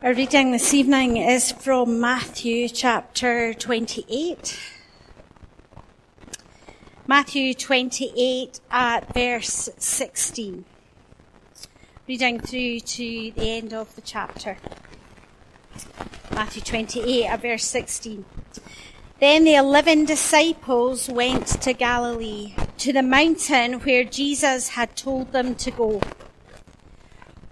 Our reading this evening is from Matthew chapter 28. Matthew 28 at verse 16. Reading through to the end of the chapter. Matthew 28 at verse 16. Then the eleven disciples went to Galilee, to the mountain where Jesus had told them to go.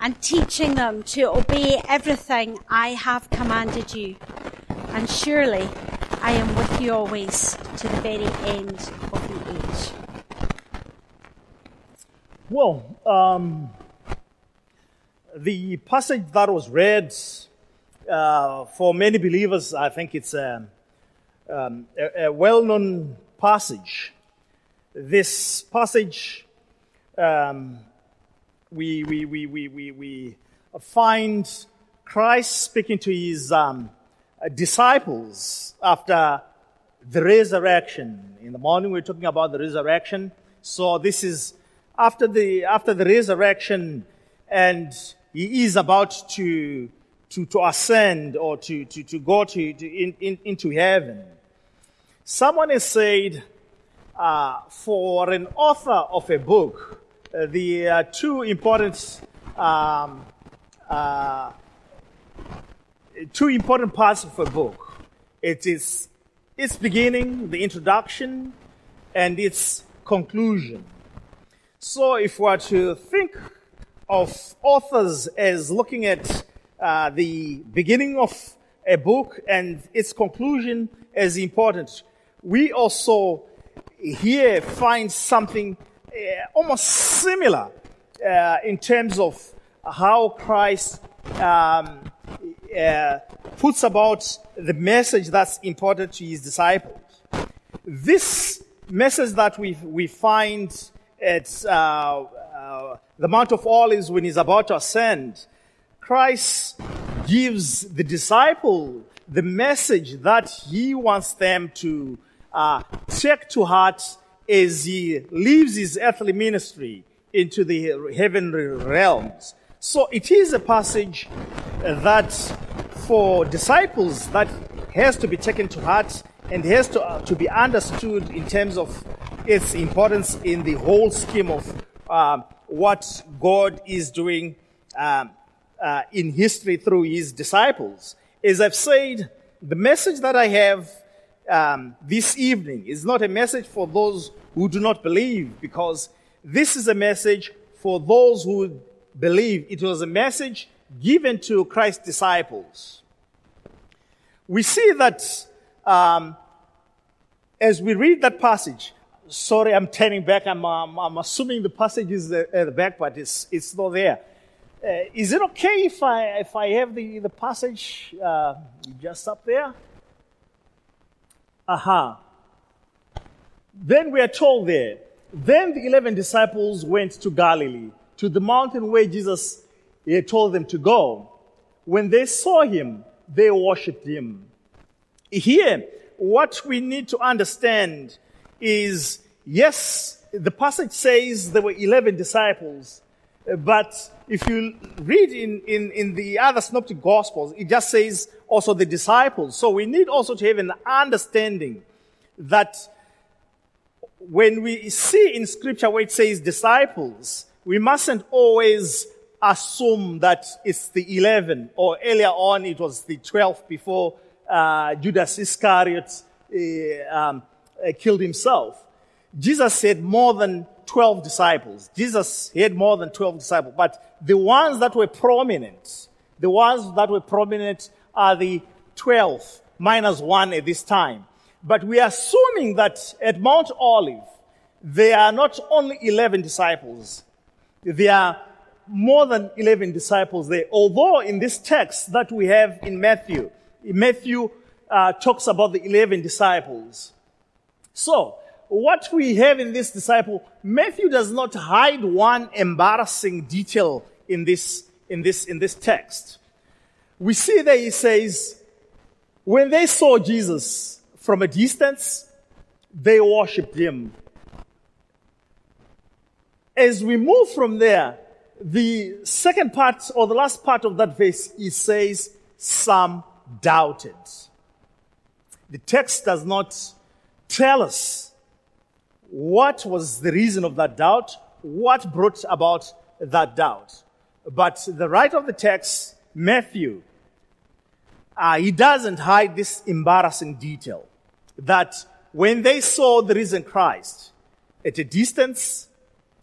and teaching them to obey everything I have commanded you. And surely I am with you always to the very end of the age. Well, um, the passage that was read uh, for many believers, I think it's a, um, a, a well known passage. This passage um, we, we, we, we, we, we find Christ speaking to his um, disciples after the resurrection. In the morning, we we're talking about the resurrection. So this is after the, after the resurrection, and he is about to, to, to ascend or to, to, to go to, to in, in, into heaven. Someone has said, uh, for an author of a book, uh, the uh, two important um, uh, two important parts of a book. It is its beginning, the introduction, and its conclusion. So, if we are to think of authors as looking at uh, the beginning of a book and its conclusion as important, we also here find something uh, almost similar uh, in terms of how Christ um, uh, puts about the message that's important to his disciples. This message that we, we find at uh, uh, the Mount of Olives when he's about to ascend, Christ gives the disciple the message that he wants them to uh, take to heart as he leaves his earthly ministry into the heavenly realms. So it is a passage that for disciples that has to be taken to heart and has to, uh, to be understood in terms of its importance in the whole scheme of uh, what God is doing um, uh, in history through his disciples. As I've said, the message that I have um, this evening is not a message for those who do not believe, because this is a message for those who believe. It was a message given to Christ's disciples. We see that um, as we read that passage. Sorry, I'm turning back. I'm, I'm assuming the passage is at the back, but it's, it's not there. Uh, is it okay if I, if I have the, the passage uh, just up there? Aha. Then we are told there, then the 11 disciples went to Galilee, to the mountain where Jesus had told them to go. When they saw him, they worshipped him. Here, what we need to understand is, yes, the passage says there were 11 disciples, but if you read in, in, in the other synoptic gospels, it just says also the disciples. So we need also to have an understanding that when we see in scripture where it says disciples, we mustn't always assume that it's the 11 or earlier on it was the 12 before uh, Judas Iscariot uh, um, uh, killed himself. Jesus said more than 12 disciples. Jesus had more than 12 disciples, but the ones that were prominent, the ones that were prominent are the 12 minus one at this time. But we are assuming that at Mount Olive, there are not only 11 disciples, there are more than 11 disciples there. Although in this text that we have in Matthew, Matthew uh, talks about the 11 disciples. So, what we have in this disciple, Matthew does not hide one embarrassing detail in this, in this, in this text. We see that he says, when they saw Jesus from a distance, they worshipped him. As we move from there, the second part or the last part of that verse, he says, some doubted. The text does not tell us what was the reason of that doubt, what brought about that doubt. But the writer of the text, Matthew, uh, he doesn't hide this embarrassing detail that when they saw the risen Christ at a distance,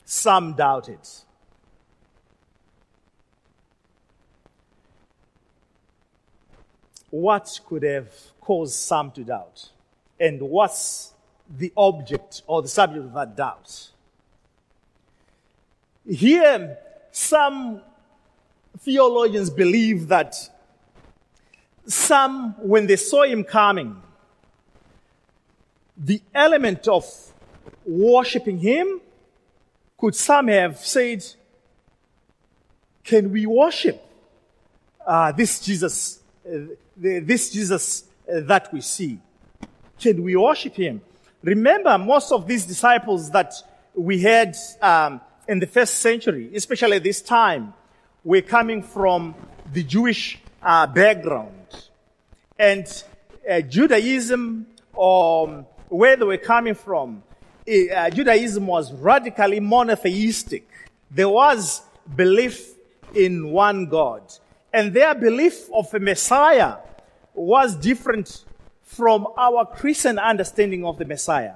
some doubted. What could have caused some to doubt? And what's the object or the subject of that doubt? Here, some theologians believe that some, when they saw him coming, the element of worshipping him could some have said, Can we worship uh, this Jesus, uh, this Jesus uh, that we see? Can we worship him? Remember, most of these disciples that we had um, in the first century, especially this time, were coming from the Jewish uh, background. And uh, Judaism, or um, where they were coming from, uh, Judaism was radically monotheistic. There was belief in one God. And their belief of a Messiah was different from our Christian understanding of the Messiah.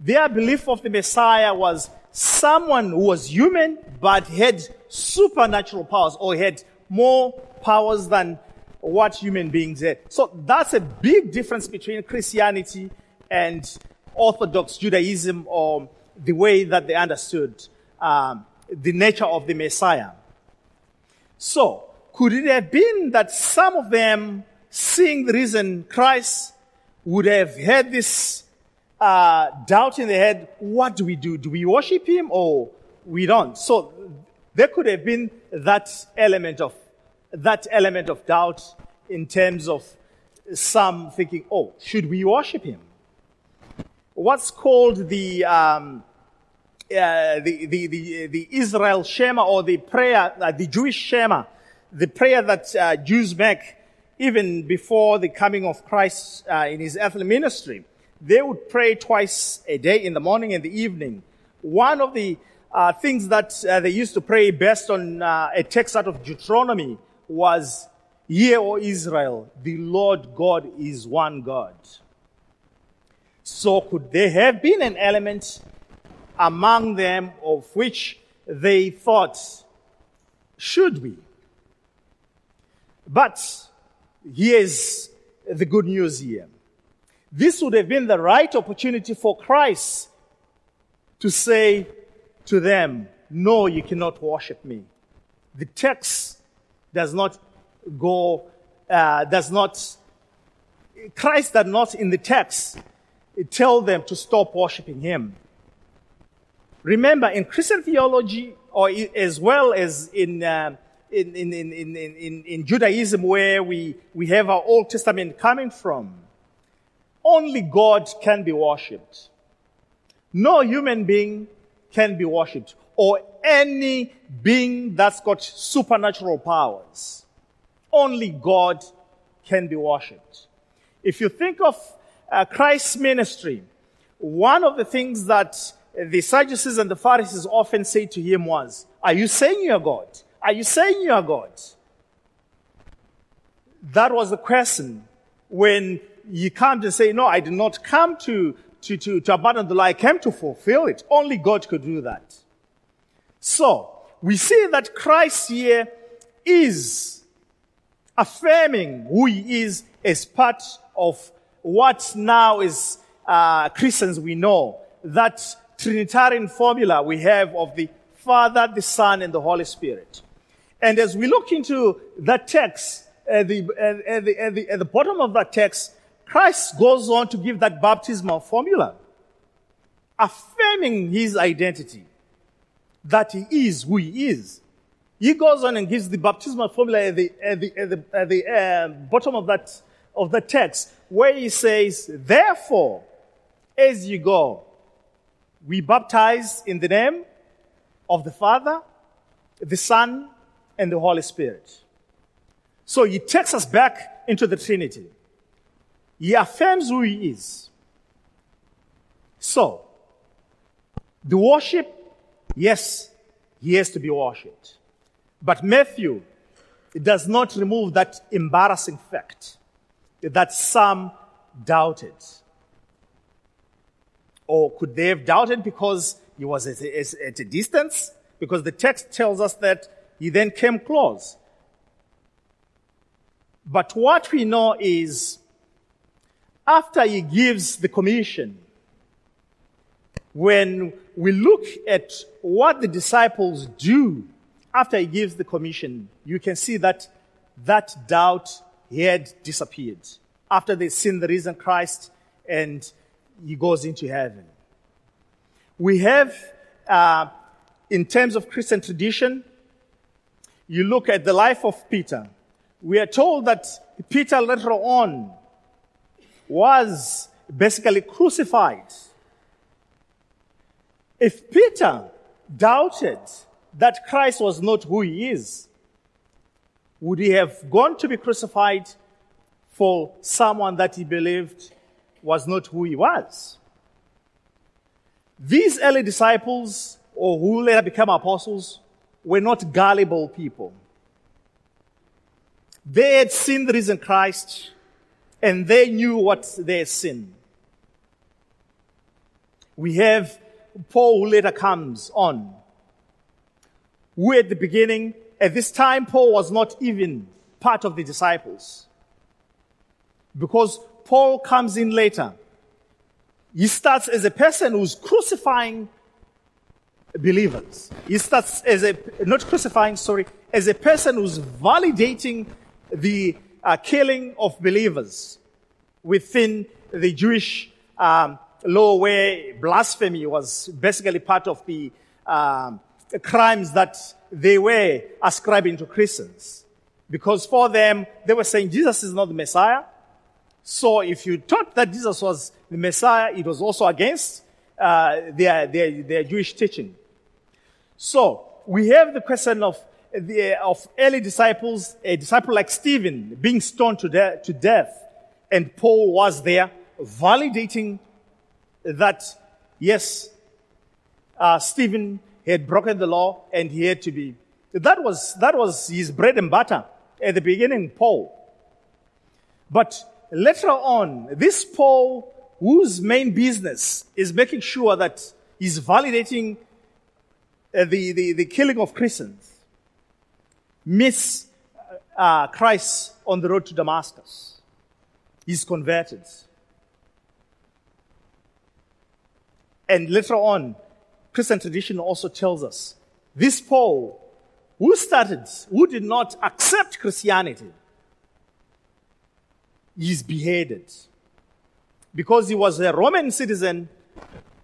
Their belief of the Messiah was someone who was human but had supernatural powers or had more powers than what human beings had. So that's a big difference between Christianity and Orthodox Judaism or the way that they understood um, the nature of the Messiah. So, could it have been that some of them, seeing the reason Christ, would have had this uh, doubt in the head, what do we do? Do we worship him or we don't? So there could have been that element of that element of doubt in terms of some thinking, oh, should we worship him? What's called the, um, uh, the, the, the, the, Israel Shema or the prayer, uh, the Jewish Shema, the prayer that uh, Jews make even before the coming of Christ uh, in his earthly ministry. They would pray twice a day in the morning and the evening. One of the uh, things that uh, they used to pray based on a text out of Deuteronomy was Hear, O Israel, the Lord God is one God. So could there have been an element among them of which they thought, should we? But here's the good news here. This would have been the right opportunity for Christ to say to them, no, you cannot worship me. The text does not go, uh, does not, Christ does not in the text tell them to stop worshiping him. Remember, in Christian theology, or as well as in, uh, in, in, in, in, in, Judaism, where we, we have our Old Testament coming from, only God can be worshipped. No human being can be worshipped, or any being that's got supernatural powers. Only God can be worshipped. If you think of uh, Christ's ministry, one of the things that the Sadducees and the Pharisees often say to him was, Are you saying you are God? Are you saying you are God? That was the question when you come to say, No, I did not come to, to, to, to abandon the law, I came to fulfill it. Only God could do that. So, we see that Christ here is affirming who he is as part of what now is uh, Christians we know. That Trinitarian formula we have of the Father, the Son, and the Holy Spirit. And as we look into that text, at the, at the, at the, at the bottom of that text, Christ goes on to give that baptismal formula, affirming his identity, that he is who he is. He goes on and gives the baptismal formula at the, at the, at the, at the uh, bottom of that, of the text, where he says, Therefore, as you go, we baptize in the name of the Father, the Son, and the Holy Spirit. So he takes us back into the Trinity. He affirms who he is. So, the worship, yes, he has to be worshipped. But Matthew does not remove that embarrassing fact that some doubted. Or could they have doubted because he was at a, at a distance? Because the text tells us that he then came close. But what we know is after he gives the commission, when we look at what the disciples do after he gives the commission, you can see that that doubt had disappeared. After they've seen the risen Christ and he goes into heaven. We have, uh, in terms of Christian tradition, you look at the life of Peter. We are told that Peter later on was basically crucified. If Peter doubted that Christ was not who he is, would he have gone to be crucified for someone that he believed was not who he was? These early disciples, or who later became apostles, were not gullible people. They had seen the risen Christ and they knew what they had seen. We have Paul who later comes on, who at the beginning, at this time, Paul was not even part of the disciples. Because Paul comes in later. He starts as a person who's crucifying believers. He starts as a, not crucifying, sorry, as a person who's validating the uh, killing of believers within the Jewish um, law where blasphemy was basically part of the um, crimes that they were ascribing to Christians. Because for them, they were saying Jesus is not the Messiah. So if you thought that Jesus was the Messiah, it was also against uh, their, their, their Jewish teaching. So we have the question of the, of early disciples, a disciple like Stephen being stoned to, de- to death, and Paul was there validating that yes, uh, Stephen had broken the law and he had to be. That was that was his bread and butter at the beginning, Paul. But later on, this Paul, whose main business is making sure that he's validating uh, the, the, the killing of Christians, meets uh, Christ on the road to Damascus. He's converted. And later on, Christian tradition also tells us this Paul, who started, who did not accept Christianity, is beheaded. Because he was a Roman citizen,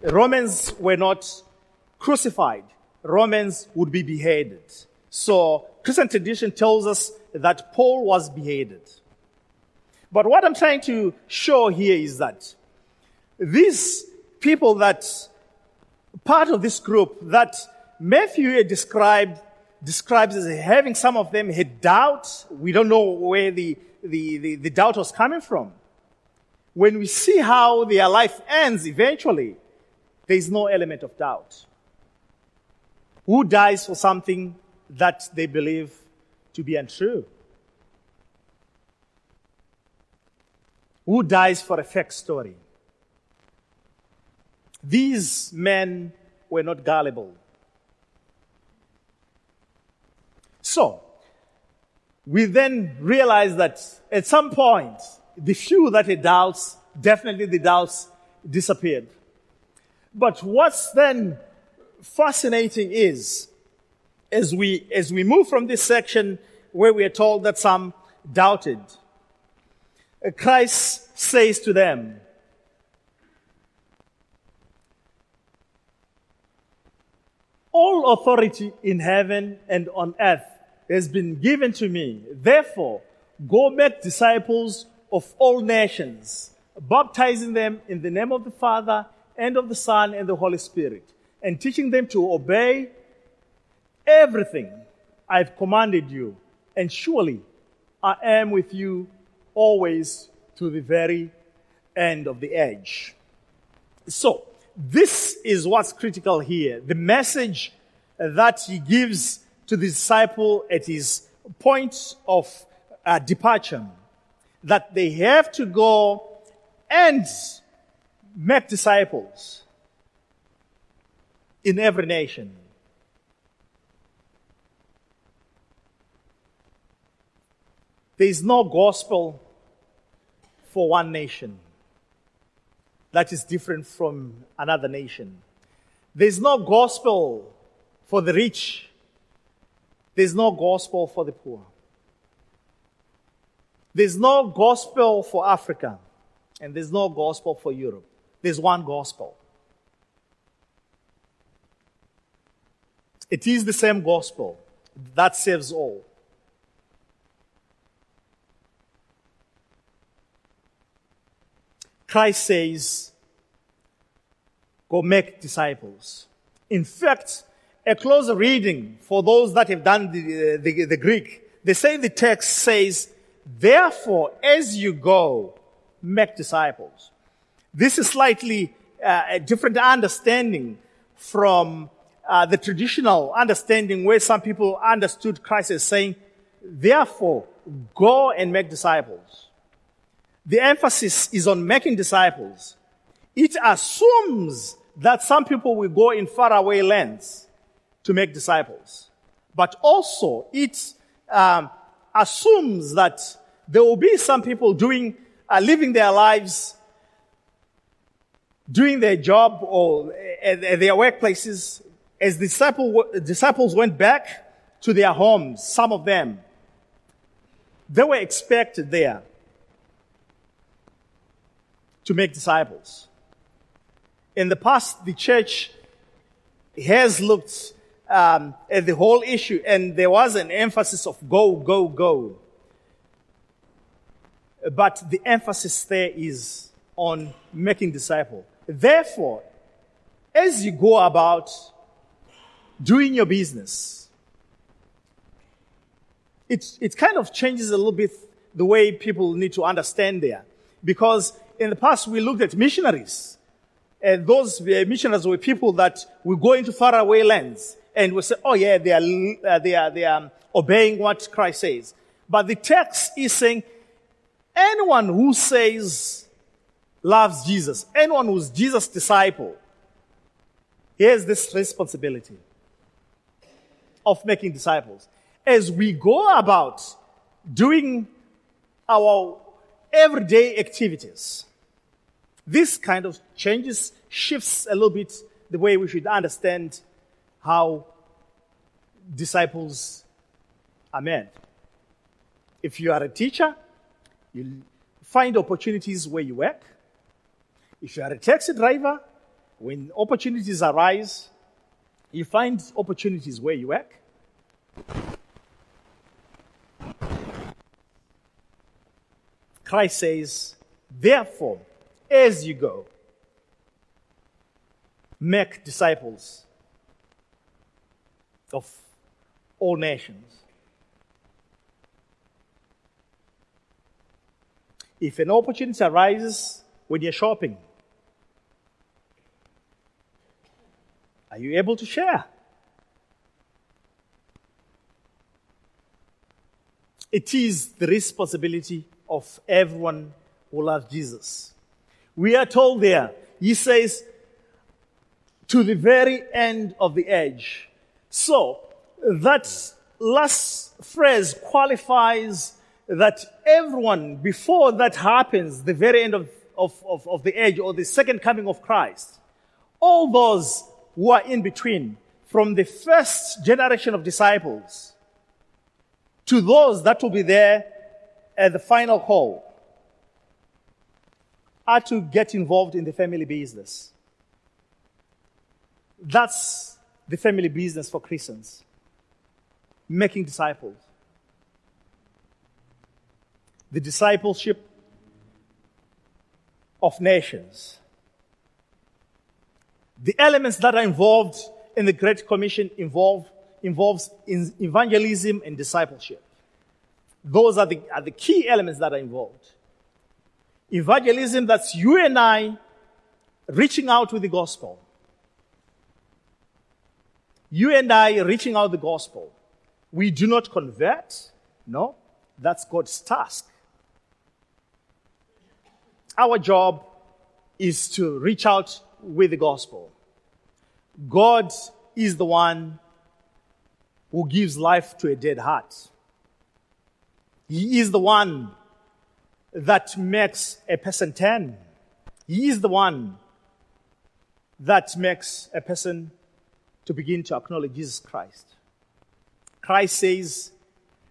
Romans were not crucified. Romans would be beheaded. So Christian tradition tells us that Paul was beheaded. But what I'm trying to show here is that these people that, part of this group that Matthew described, describes as having some of them had doubt. We don't know where the, the, the, the doubt was coming from. When we see how their life ends eventually, there is no element of doubt. Who dies for something that they believe to be untrue? Who dies for a fake story? These men were not gullible. So, we then realize that at some point, the few that had doubts, definitely the doubts disappeared. But what's then fascinating is as we, as we move from this section where we are told that some doubted, uh, Christ says to them, All authority in heaven and on earth has been given to me. Therefore, go make disciples of all nations, baptizing them in the name of the Father and of the Son and the Holy Spirit, and teaching them to obey everything I've commanded you. And surely I am with you always to the very end of the age. So, this is what's critical here. The message that he gives to the disciple at his point of uh, departure, that they have to go and make disciples in every nation. There is no gospel for one nation that is different from another nation. There's no gospel for the rich. There's no gospel for the poor. There's no gospel for Africa. And there's no gospel for Europe. There's one gospel. It is the same gospel that saves all. Christ says, Go make disciples. In fact, a closer reading for those that have done the, the, the Greek, they say the text says, Therefore, as you go, make disciples. This is slightly uh, a different understanding from uh, the traditional understanding where some people understood Christ as saying, Therefore, go and make disciples. The emphasis is on making disciples. It assumes that some people will go in faraway lands to make disciples. But also, it um, assumes that there will be some people doing, uh, living their lives, doing their job or at their workplaces. As disciple, disciples went back to their homes, some of them, they were expected there to make disciples. In the past, the church has looked um, at the whole issue, and there was an emphasis of go, go, go. But the emphasis there is on making disciples. Therefore, as you go about doing your business, it, it kind of changes a little bit the way people need to understand there. Because in the past, we looked at missionaries. And those missionaries were people that will go into faraway lands and we say, oh yeah, they are, uh, they are, they are obeying what Christ says. But the text is saying, anyone who says loves Jesus, anyone who's Jesus' disciple, he has this responsibility of making disciples. As we go about doing our everyday activities. This kind of changes, shifts a little bit the way we should understand how disciples are made. If you are a teacher, you find opportunities where you work. If you are a taxi driver, when opportunities arise, you find opportunities where you work. Christ says, therefore, as you go, make disciples of all nations. If an opportunity arises when you're shopping, are you able to share? It is the responsibility of everyone who loves Jesus. We are told there, he says, to the very end of the age. So, that last phrase qualifies that everyone, before that happens, the very end of, of, of, of the age or the second coming of Christ, all those who are in between, from the first generation of disciples to those that will be there at the final call, are to get involved in the family business. That's the family business for Christians making disciples. The discipleship of nations. The elements that are involved in the Great Commission involve, involves in evangelism and discipleship. Those are the, are the key elements that are involved. Evangelism, that's you and I reaching out with the gospel. You and I reaching out the gospel. We do not convert. No, that's God's task. Our job is to reach out with the gospel. God is the one who gives life to a dead heart. He is the one that makes a person turn. He is the one that makes a person to begin to acknowledge Jesus Christ. Christ says,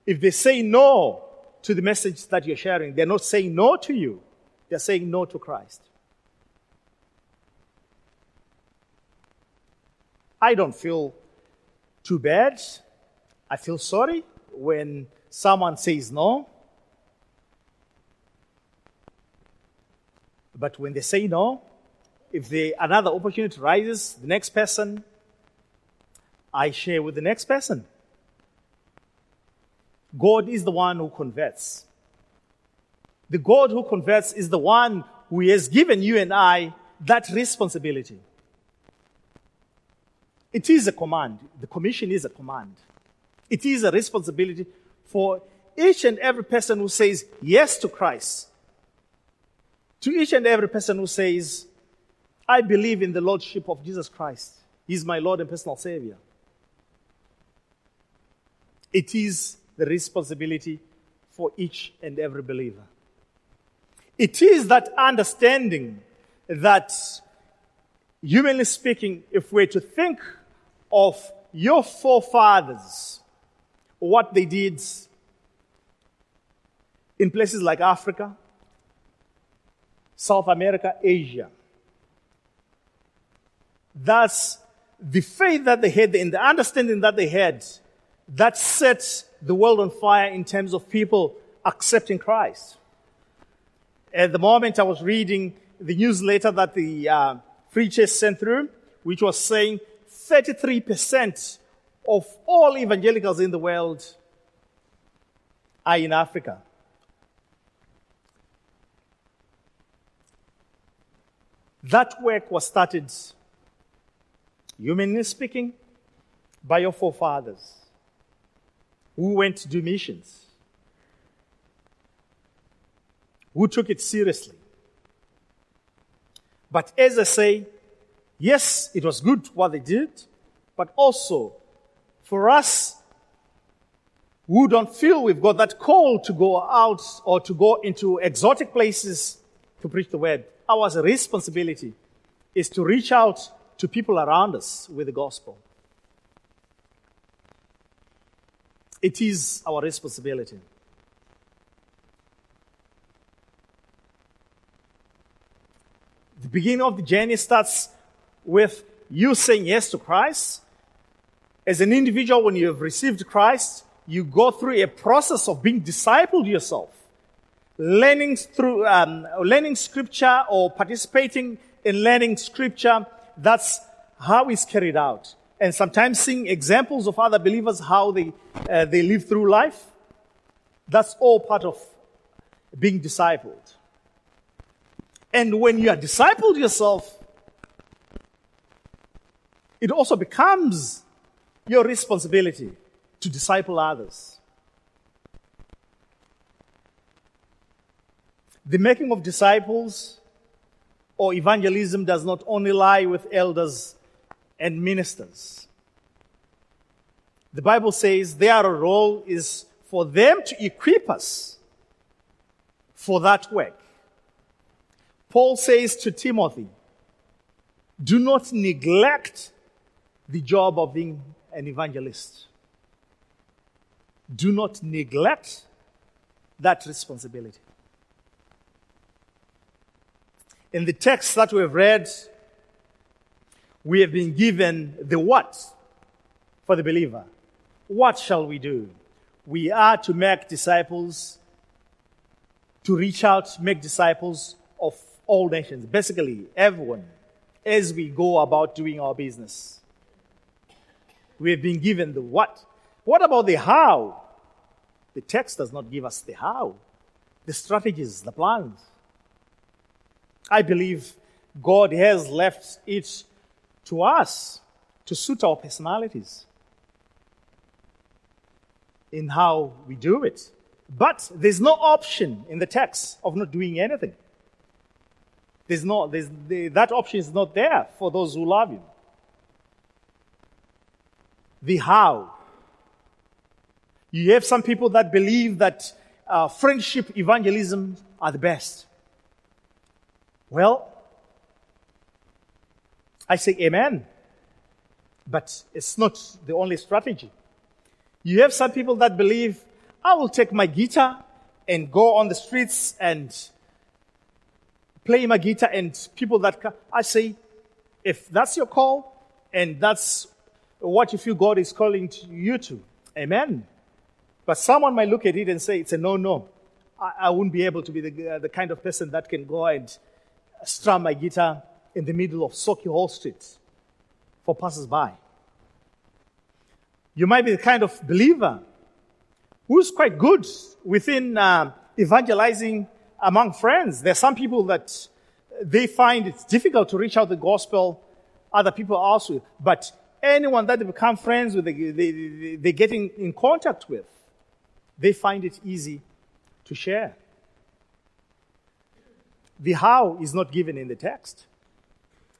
if they say no to the message that you're sharing, they're not saying no to you, they're saying no to Christ. I don't feel too bad. I feel sorry when someone says no. But when they say no, if another opportunity rises, the next person, I share with the next person. God is the one who converts. The God who converts is the one who has given you and I that responsibility. It is a command. The commission is a command. It is a responsibility for each and every person who says yes to Christ. To each and every person who says, I believe in the Lordship of Jesus Christ. He's my Lord and personal Savior. It is the responsibility for each and every believer. It is that understanding that, humanly speaking, if we're to think of your forefathers, what they did in places like Africa, South America, Asia. That's the faith that they had and the understanding that they had that set the world on fire in terms of people accepting Christ. At the moment, I was reading the newsletter that the uh, Free Church sent through, which was saying 33% of all evangelicals in the world are in Africa. That work was started, humanly speaking, by your forefathers who went to do missions, who took it seriously. But as I say, yes, it was good what they did, but also for us who don't feel we've got that call to go out or to go into exotic places to preach the word, our responsibility is to reach out to people around us with the gospel. It is our responsibility. The beginning of the journey starts with you saying yes to Christ. As an individual, when you have received Christ, you go through a process of being discipled yourself, learning through um, learning scripture or participating in learning scripture. That's how it's carried out and sometimes seeing examples of other believers, how they, uh, they live through life. That's all part of being discipled. And when you are discipled yourself, it also becomes your responsibility to disciple others. The making of disciples or evangelism does not only lie with elders and ministers. The Bible says their role is for them to equip us for that work. Paul says to Timothy, do not neglect the job of being an evangelist. Do not neglect that responsibility. In the text that we've read, we have been given the what for the believer. What shall we do? We are to make disciples, to reach out, make disciples of all nations, basically everyone, as we go about doing our business. We have been given the what. What about the how? The text does not give us the how, the strategies, the plans. I believe God has left it to us to suit our personalities in how we do it. But there's no option in the text of not doing anything. There's no, there's, the, that option is not there for those who love Him. The how. You have some people that believe that uh, friendship evangelism are the best. Well, I say amen. But it's not the only strategy. You have some people that believe, I will take my guitar and go on the streets and play my guitar and people that. I say, if that's your call and that's what you feel God is calling to you to, amen. But someone might look at it and say, it's a no no. I, I wouldn't be able to be the, uh, the kind of person that can go and strum my guitar in the middle of Sauchiehall Street for passers-by. You might be the kind of believer who's quite good within uh, evangelizing among friends. There are some people that they find it's difficult to reach out the gospel. Other people also, but anyone that they become friends with, they, they, they get in, in contact with, they find it easy to share. The how is not given in the text.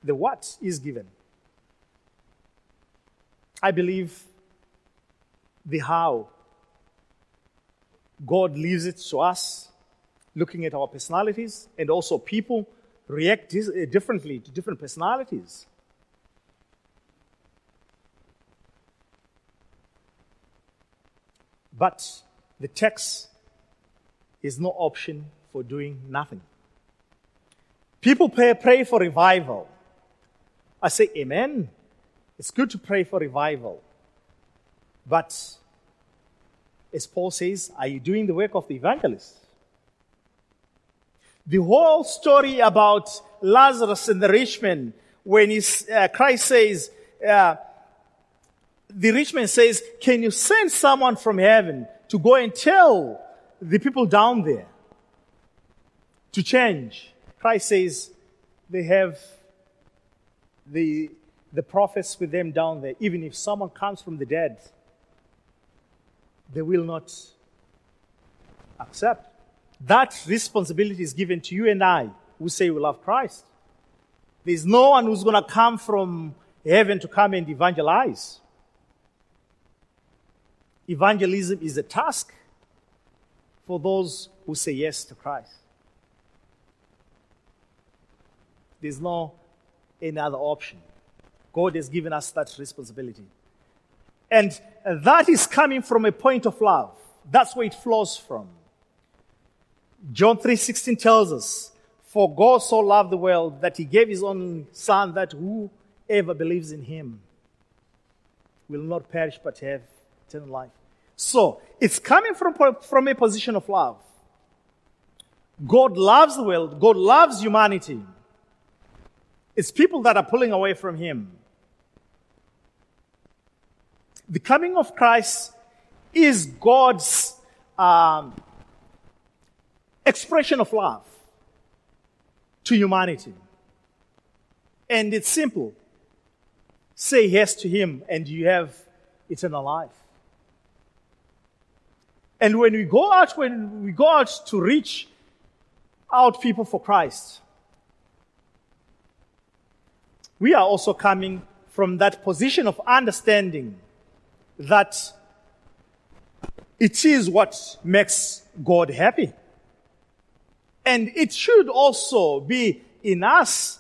The what is given. I believe the how. God leaves it to us, looking at our personalities, and also people react uh, differently to different personalities. But the text is no option for doing nothing. People pray, pray for revival. I say, Amen. It's good to pray for revival. But, as Paul says, are you doing the work of the evangelist? The whole story about Lazarus and the rich man, when uh, Christ says, uh, the rich man says, Can you send someone from heaven to go and tell the people down there to change? Christ says they have the, the prophets with them down there. Even if someone comes from the dead, they will not accept. That responsibility is given to you and I who say we love Christ. There's no one who's going to come from heaven to come and evangelize. Evangelism is a task for those who say yes to Christ. There's no any other option. God has given us that responsibility. And that is coming from a point of love. That's where it flows from. John 3:16 tells us, "For God so loved the world that he gave his only son that whoever believes in him will not perish but have eternal life." So, it's coming from, from a position of love. God loves the world. God loves humanity. It's people that are pulling away from Him. The coming of Christ is God's um, expression of love to humanity. And it's simple. Say yes to Him, and you have eternal life. And when we go out, when we go out to reach out people for Christ, we are also coming from that position of understanding that it is what makes God happy. And it should also be in us,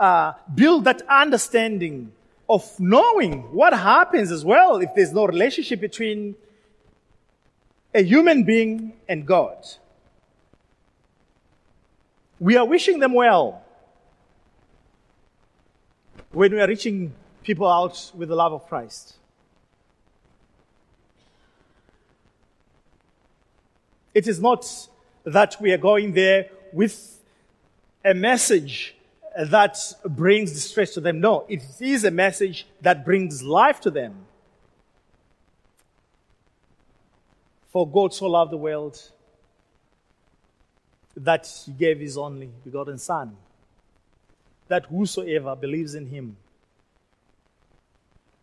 uh, build that understanding of knowing what happens as well if there's no relationship between a human being and God. We are wishing them well when we are reaching people out with the love of Christ. It is not that we are going there with a message that brings distress to them. No, it is a message that brings life to them. For God so loved the world that he gave his only begotten Son, that whosoever believes in him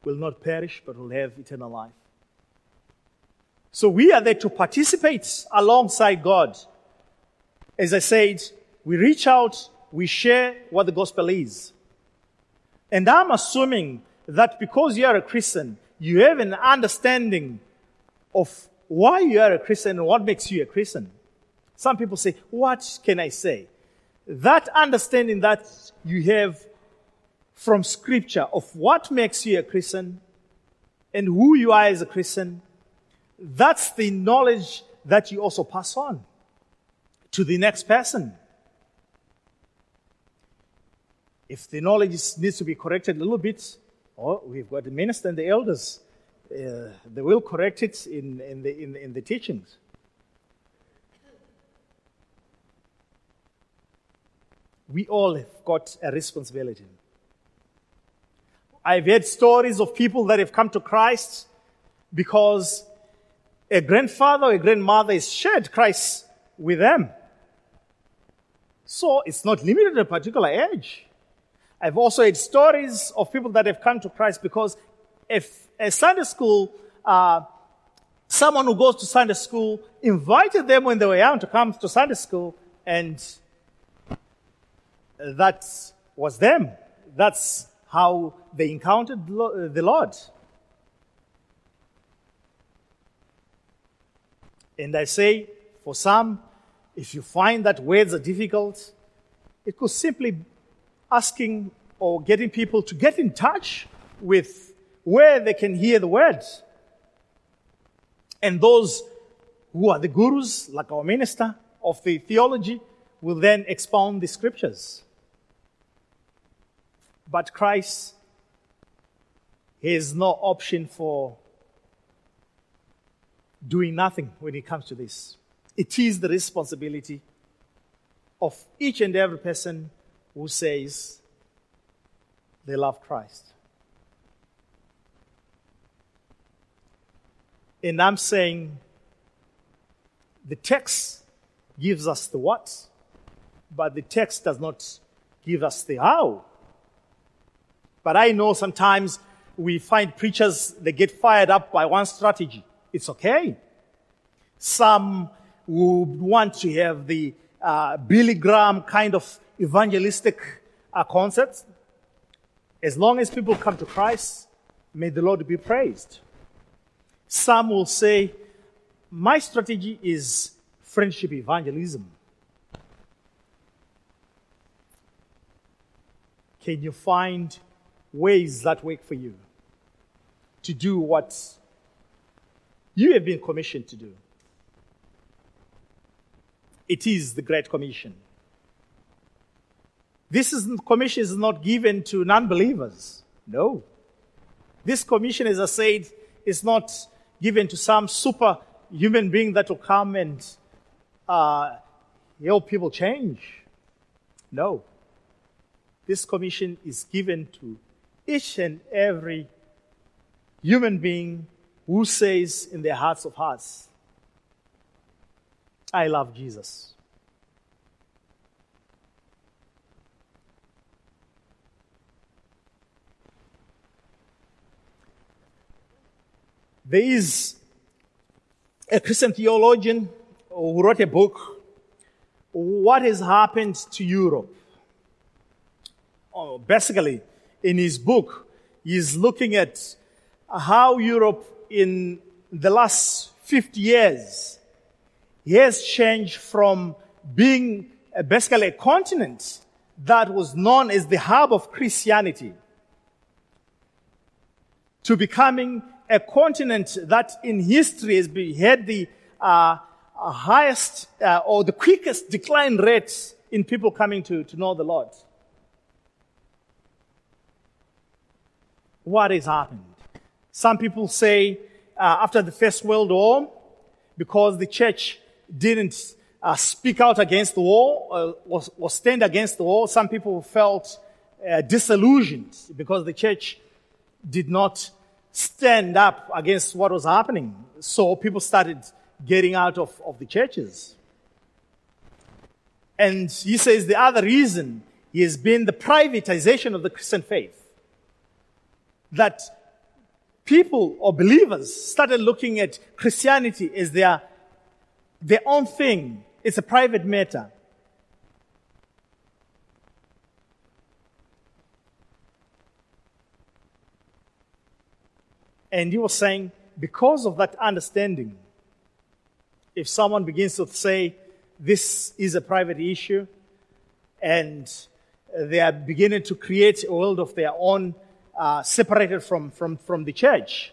will not perish but will have eternal life. So we are there to participate alongside God. As I said, we reach out, we share what the gospel is. And I'm assuming that because you are a Christian, you have an understanding of why you are a Christian and what makes you a Christian. Some people say, What can I say? That understanding that you have from Scripture of what makes you a Christian and who you are as a Christian, that's the knowledge that you also pass on to the next person. If the knowledge needs to be corrected a little bit, oh, we've got the minister and the elders. Uh, they will correct it in, in, the, in, in the teachings. We all have got a responsibility. I've heard stories of people that have come to Christ because a grandfather or a grandmother has shared Christ with them. So it's not limited to a particular age. I've also heard stories of people that have come to Christ because if a Sunday school, uh, someone who goes to Sunday school invited them when they were young to come to Sunday school, and that was them. That's how they encountered the Lord. And I say, for some, if you find that words are difficult, it could simply asking or getting people to get in touch with where they can hear the words. And those who are the gurus, like our minister of the theology, will then expound the scriptures. But Christ has no option for doing nothing when it comes to this. It is the responsibility of each and every person who says they love Christ. And I'm saying the text gives us the what, but the text does not give us the how. But I know sometimes we find preachers, they get fired up by one strategy. It's okay. Some would want to have the uh, Billy Graham kind of evangelistic uh, concepts. As long as people come to Christ, may the Lord be praised. Some will say, my strategy is friendship evangelism. Can you find ways that work for you to do what you have been commissioned to do? It is the Great Commission. This is, commission is not given to non believers. No. This commission, as I said, is not given to some super human being that will come and uh, help people change. No. This commission is given to each and every human being who says in their hearts of hearts, I love Jesus. There is a Christian theologian who wrote a book, What has happened to Europe? Oh, basically, in his book, he's looking at how Europe in the last 50 years has changed from being basically a continent that was known as the hub of Christianity to becoming a continent that in history has had the uh, highest uh, or the quickest decline rates in people coming to, to know the Lord? What has happened? Some people say uh, after the First World War, because the church didn't uh, speak out against the war uh, or, or, stand against the war, some people felt uh, disillusioned because the church did not stand up against what was happening. So people started getting out of, of the churches. And he says the other reason has been the privatization of the Christian faith. That people or believers started looking at Christianity as their, their own thing. It's a private matter. And he was saying, because of that understanding, if someone begins to say this is a private issue and they are beginning to create a world of their own uh, separated from, from, from the church,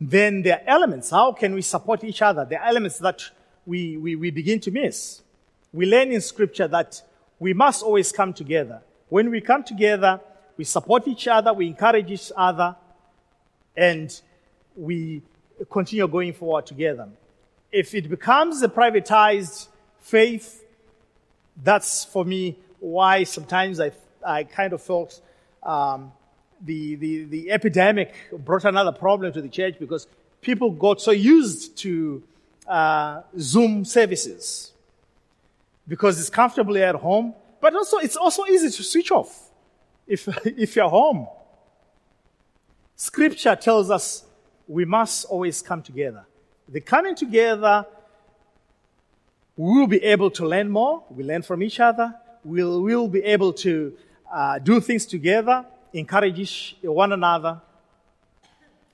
then there are elements. How can we support each other? There are elements that we, we, we begin to miss. We learn in scripture that we must always come together. When we come together, we support each other, we encourage each other, and we continue going forward together. If it becomes a privatized faith, that's for me why sometimes I, I kind of felt um, the, the, the epidemic brought another problem to the church because people got so used to uh, Zoom services because it's comfortably at home, but also it's also easy to switch off if, if you're home. Scripture tells us we must always come together. The coming together, we will be able to learn more. We learn from each other. We'll, we'll be able to uh, do things together, encourage one another.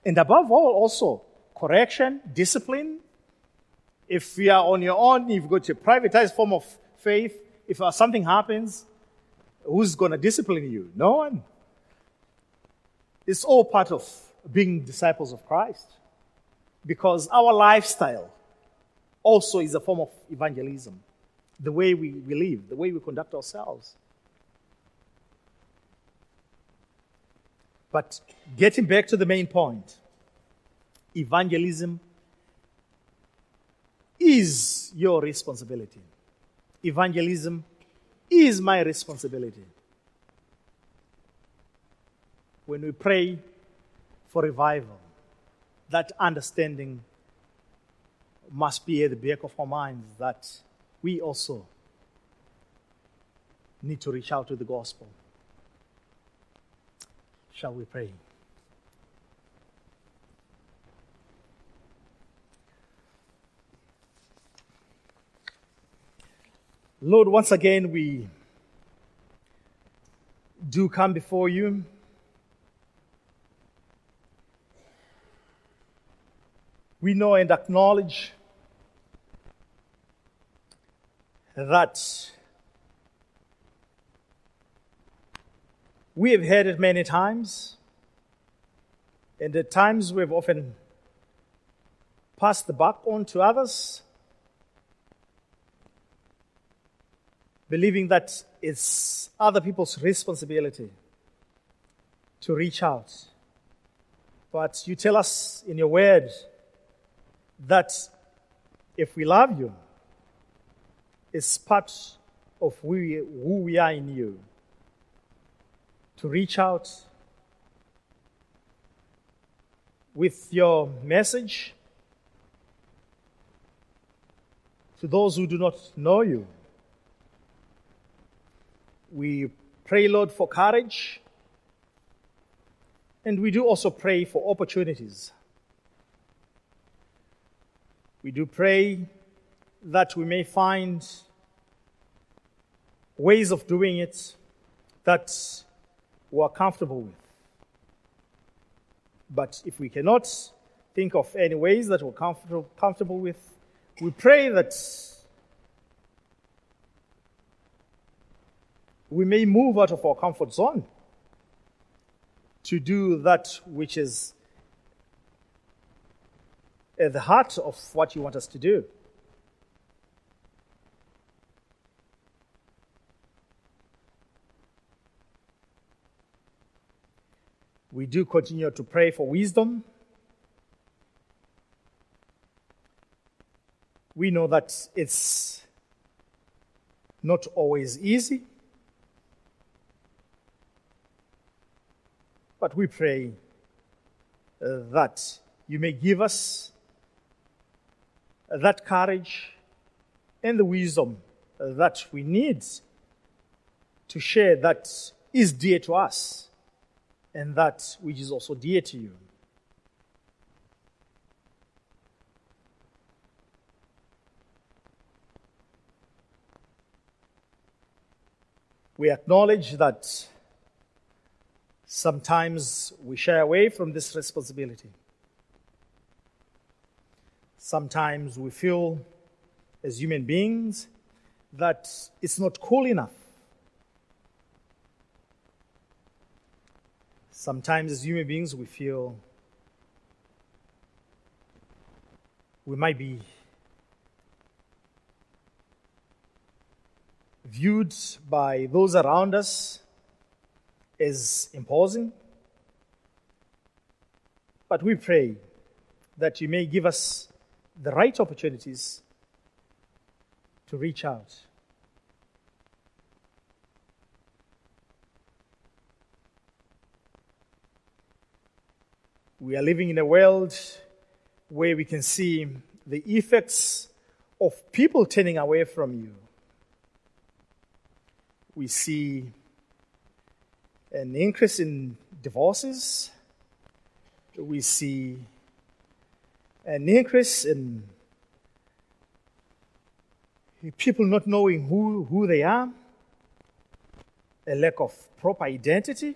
And above all, also, correction, discipline. If you are on your own, you've got a privatized form of faith, if something happens, who's going to discipline you? No one. It's all part of being disciples of Christ. Because our lifestyle also is a form of evangelism. The way we, we live, the way we conduct ourselves. But getting back to the main point, evangelism is your responsibility. Evangelism is my responsibility. When we pray for revival, that understanding must be at the back of our minds that we also need to reach out to the gospel. Shall we pray? Lord, once again, we do come before you. We know and acknowledge that we have heard it many times, and at times we've often passed the buck on to others, believing that it's other people's responsibility to reach out. But you tell us in your word that if we love you, it's part of we, who we are in you. To reach out with your message to those who do not know you. We pray, Lord, for courage, and we do also pray for opportunities we do pray that we may find ways of doing it that we are comfortable with. But if we cannot think of any ways that we're comfortable, comfortable with, we pray that we may move out of our comfort zone to do that which is at the heart of what you want us to do. We do continue to pray for wisdom. We know that it's not always easy, but we pray uh, that you may give us that courage and the wisdom that we need to share that is dear to us and that which is also dear to you. We acknowledge that sometimes we shy away from this responsibility. Sometimes we feel, as human beings, that it's not cool enough. Sometimes, as human beings, we feel we might be viewed by those around us as imposing. But we pray that you may give us the right opportunities to reach out. We are living in a world where we can see the effects of people turning away from you. We see an increase in divorces. We see an increase in people not knowing who, who they are, a lack of proper identity.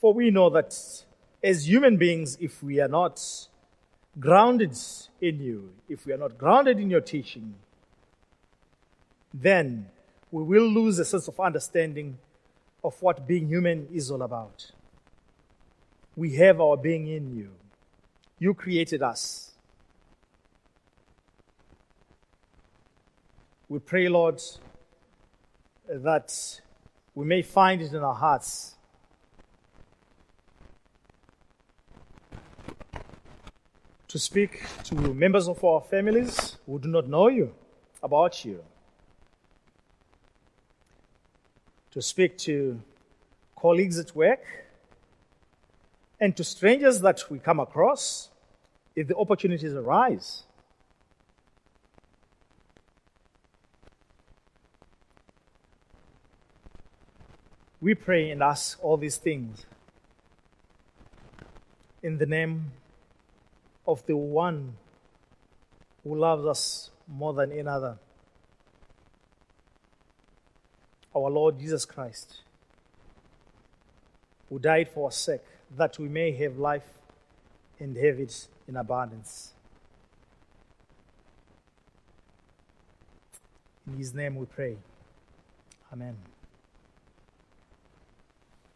For we know that as human beings, if we are not grounded in you, if we are not grounded in your teaching, then we will lose a sense of understanding of what being human is all about. We have our being in you. You created us. We pray, Lord, that we may find it in our hearts to speak to members of our families who do not know you about you. To speak to colleagues at work and to strangers that we come across if the opportunities arise. We pray and ask all these things in the name of the one who loves us more than any other our Lord Jesus Christ, who died for our sake, that we may have life and have it in abundance. In his name we pray. Amen.